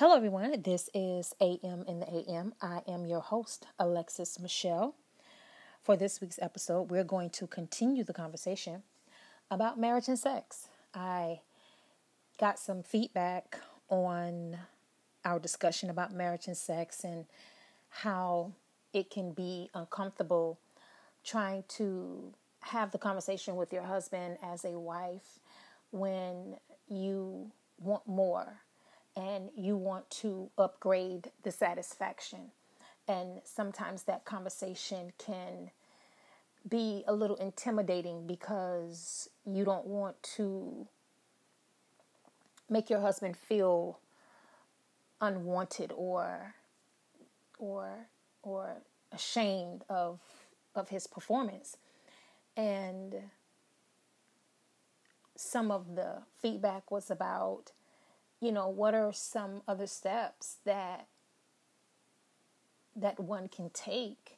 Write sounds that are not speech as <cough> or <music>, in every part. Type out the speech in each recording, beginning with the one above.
Hello, everyone. This is AM in the AM. I am your host, Alexis Michelle. For this week's episode, we're going to continue the conversation about marriage and sex. I got some feedback on our discussion about marriage and sex and how it can be uncomfortable trying to have the conversation with your husband as a wife when you want more and you want to upgrade the satisfaction. And sometimes that conversation can be a little intimidating because you don't want to make your husband feel unwanted or or or ashamed of of his performance and some of the feedback was about you know, what are some other steps that that one can take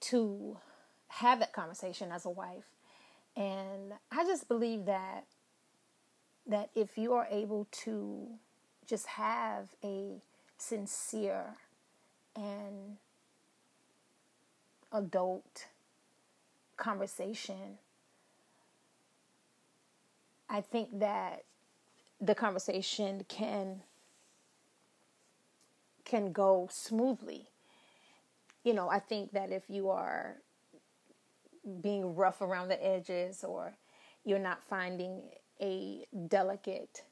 to have that conversation as a wife? And I just believe that that if you are able to just have a sincere and adult conversation, I think that the conversation can can go smoothly. You know, I think that if you are being rough around the edges or you're not finding a delicate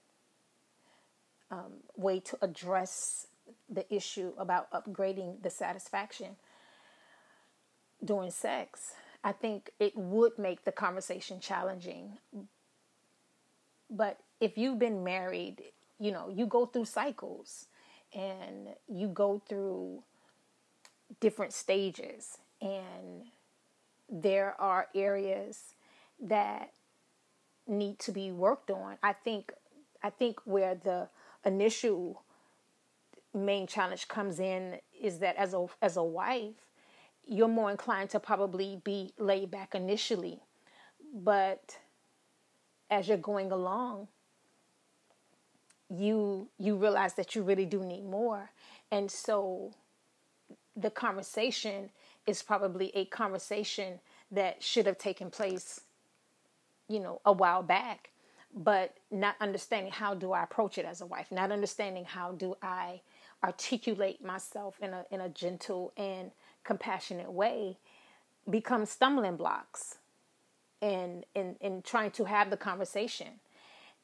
um, way to address the issue about upgrading the satisfaction during sex, I think it would make the conversation challenging. But if you've been married, you know, you go through cycles and you go through different stages and there are areas that need to be worked on. I think I think where the initial main challenge comes in is that as a as a wife, you're more inclined to probably be laid back initially. But as you're going along, you you realize that you really do need more. And so the conversation is probably a conversation that should have taken place you know a while back but not understanding how do i approach it as a wife not understanding how do i articulate myself in a in a gentle and compassionate way become stumbling blocks in in in trying to have the conversation.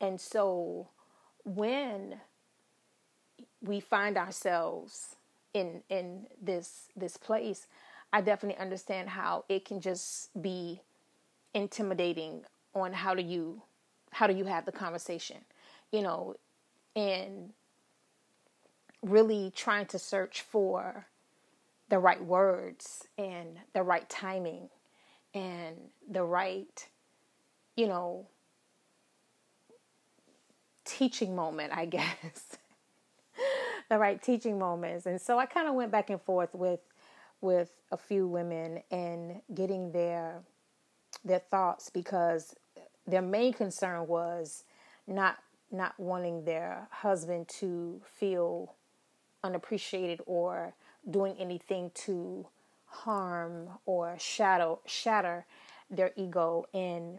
And so when we find ourselves in in this this place, I definitely understand how it can just be intimidating on how do you how do you have the conversation, you know, and really trying to search for the right words and the right timing and the right, you know, teaching moment, I <laughs> guess. the right teaching moments. And so I kind of went back and forth with with a few women and getting their their thoughts because their main concern was not not wanting their husband to feel unappreciated or doing anything to harm or shadow shatter their ego in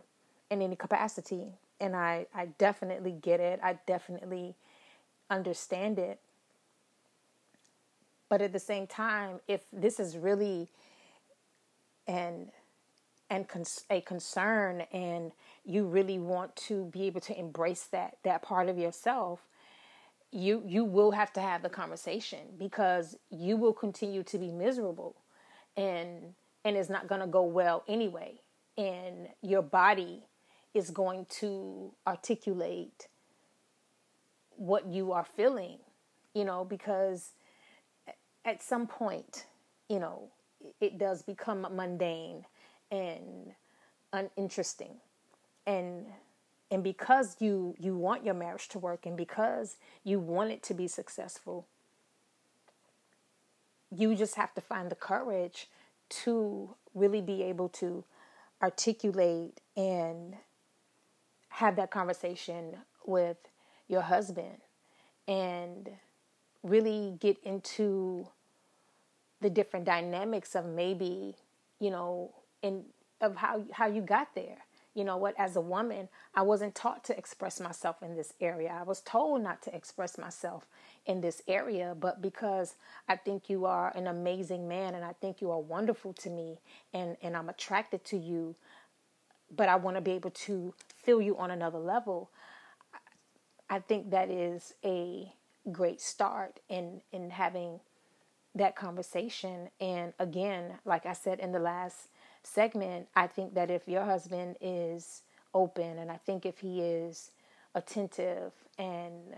in any capacity and I, I definitely get it. I definitely understand it. But at the same time, if this is really an and cons- a concern and you really want to be able to embrace that that part of yourself you you will have to have the conversation because you will continue to be miserable and and it's not going to go well anyway and your body is going to articulate what you are feeling, you know, because at some point, you know, it does become mundane and uninteresting. And and because you you want your marriage to work and because you want it to be successful, you just have to find the courage to really be able to articulate and have that conversation with your husband and really get into the different dynamics of maybe, you know, in of how how you got there. You know what, as a woman, I wasn't taught to express myself in this area. I was told not to express myself in this area, but because I think you are an amazing man and I think you are wonderful to me and, and I'm attracted to you, but I want to be able to feel you on another level. I think that is a great start in in having that conversation. And again, like I said in the last segment, I think that if your husband is open and I think if he is attentive and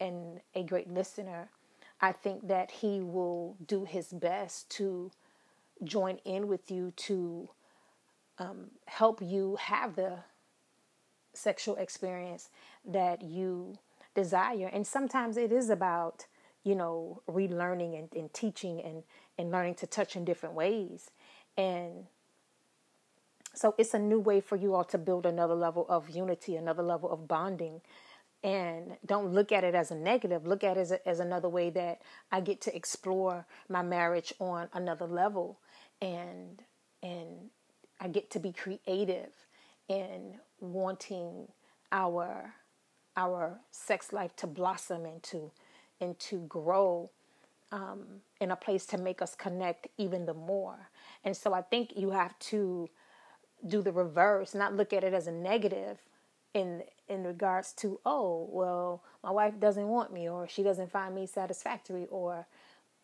and a great listener, I think that he will do his best to join in with you to um, help you have the sexual experience that you desire. And sometimes it is about, you know, relearning and, and teaching and, and learning to touch in different ways. And so it's a new way for you all to build another level of unity, another level of bonding. And don't look at it as a negative. Look at it as, a, as another way that I get to explore my marriage on another level, and and I get to be creative in wanting our our sex life to blossom and to and to grow um, in a place to make us connect even the more. And so I think you have to do the reverse, not look at it as a negative in in regards to oh well my wife doesn't want me or she doesn't find me satisfactory or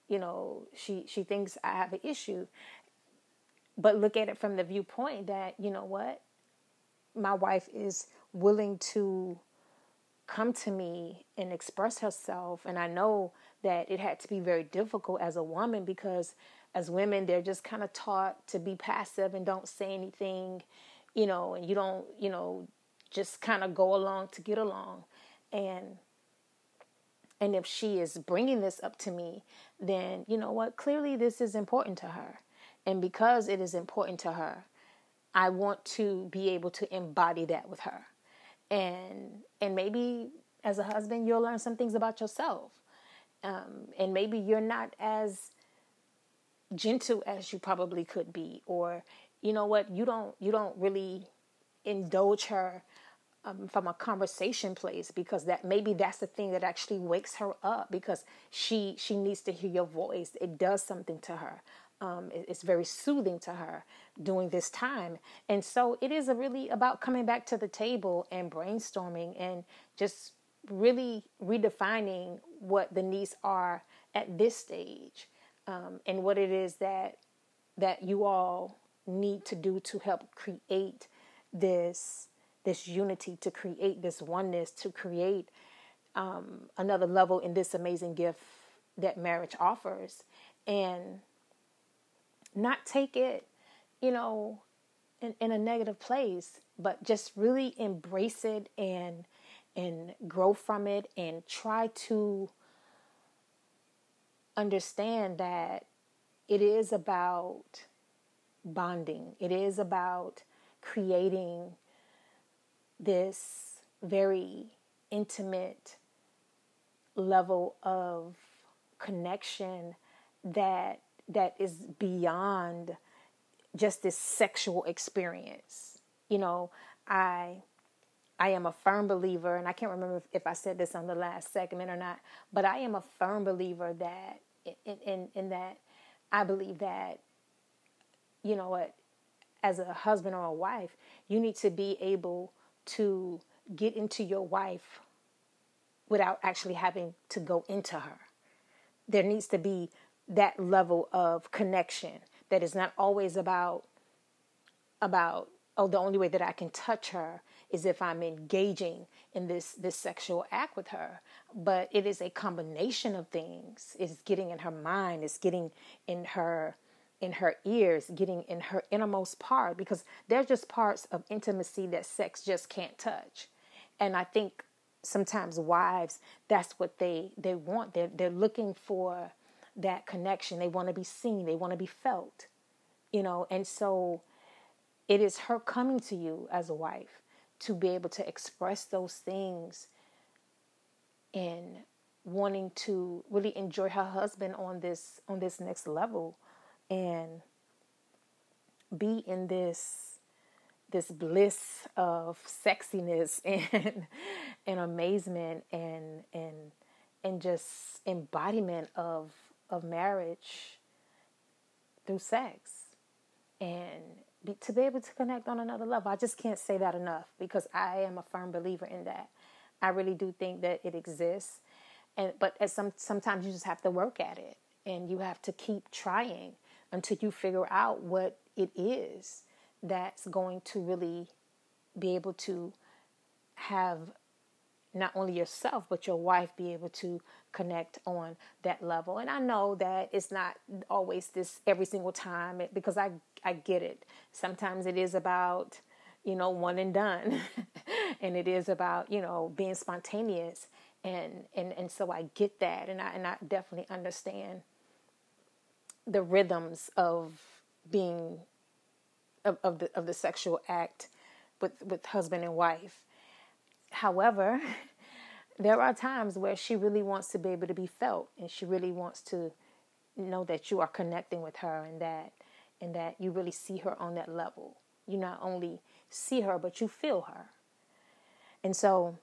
you know she she thinks I have an issue but look at it from the viewpoint that you know what? My wife is willing to come to me and express herself and I know that it had to be very difficult as a woman because as women they're just kind of taught to be passive and don't say anything you know and you don't you know just kind of go along to get along. And and if she is bringing this up to me then you know what? Clearly this is important to her and because it is important to her i want to be able to embody that with her. And and maybe as a husband you'll learn some things about yourself. Um, and maybe you're not as gentle as you probably could be. Or you know what you don't you don't really indulge her um, from a conversation place because that maybe that's the thing that actually wakes her up because she she needs to hear your voice. It does something to her um, it's very soothing to her during this time. And so it is really about coming back to the table and brainstorming and just really redefining what the needs are at this stage um, and what it is that that you all need to do to help create this this unity, to create this oneness, to create um, another level in this amazing gift that marriage offers, and not take it, you know, in, in a negative place, but just really embrace it and and grow from it and try to understand that it is about bonding, it is about creating this very intimate level of connection that that is beyond just this sexual experience. You know, I I am a firm believer, and I can't remember if, if I said this on the last segment or not, but I am a firm believer that in, in, in that I believe that, you know what, as a husband or a wife, you need to be able to get into your wife without actually having to go into her. There needs to be that level of connection that is not always about about oh the only way that I can touch her is if I'm engaging in this this sexual act with her. But it is a combination of things. It's getting in her mind, it's getting in her in her ears, getting in her innermost part, because there's just parts of intimacy that sex just can't touch. And I think sometimes wives, that's what they they want. They're they're looking for that connection. They want to be seen. They want to be felt. You know, and so it is her coming to you as a wife to be able to express those things in wanting to really enjoy her husband on this on this next level and be in this this bliss of sexiness <laughs> and and amazement and and and just embodiment of of marriage through sex and be, to be able to connect on another level. I just can't say that enough because I am a firm believer in that. I really do think that it exists, and but at some sometimes you just have to work at it, and you have to keep trying until you figure out what it is that's going to really be able to have not only yourself but your wife be able to connect on that level. And i know that it's not always this every single time eh, because i i get it. Sometimes it is about you know one and done <laughs> and it is about you know being spontaneous. And and and so i get that and i and i definitely understand the rhythms of being of, of the of the sexual act with with husband and wife However, <laughs> there are times where she really wants to be able to be felt and she really wants to know that you are connecting with her and that and that you really see her on that level. You not only see her but you feel her. And so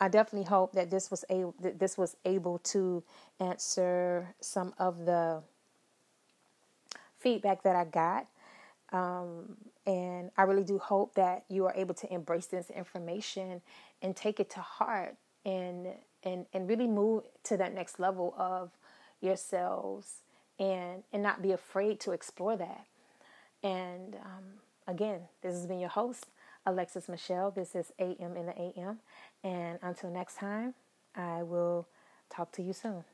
I definitely hope that this was able that this was able to answer some of the feedback that I got. Um, and I really do hope that you are able to embrace this information and take it to heart and and and really move to that next level of yourselves and and not be afraid to explore that. And um, again, this has been your host, Alexis Michelle. This is AM in the AM. And until next time, I will talk to you soon.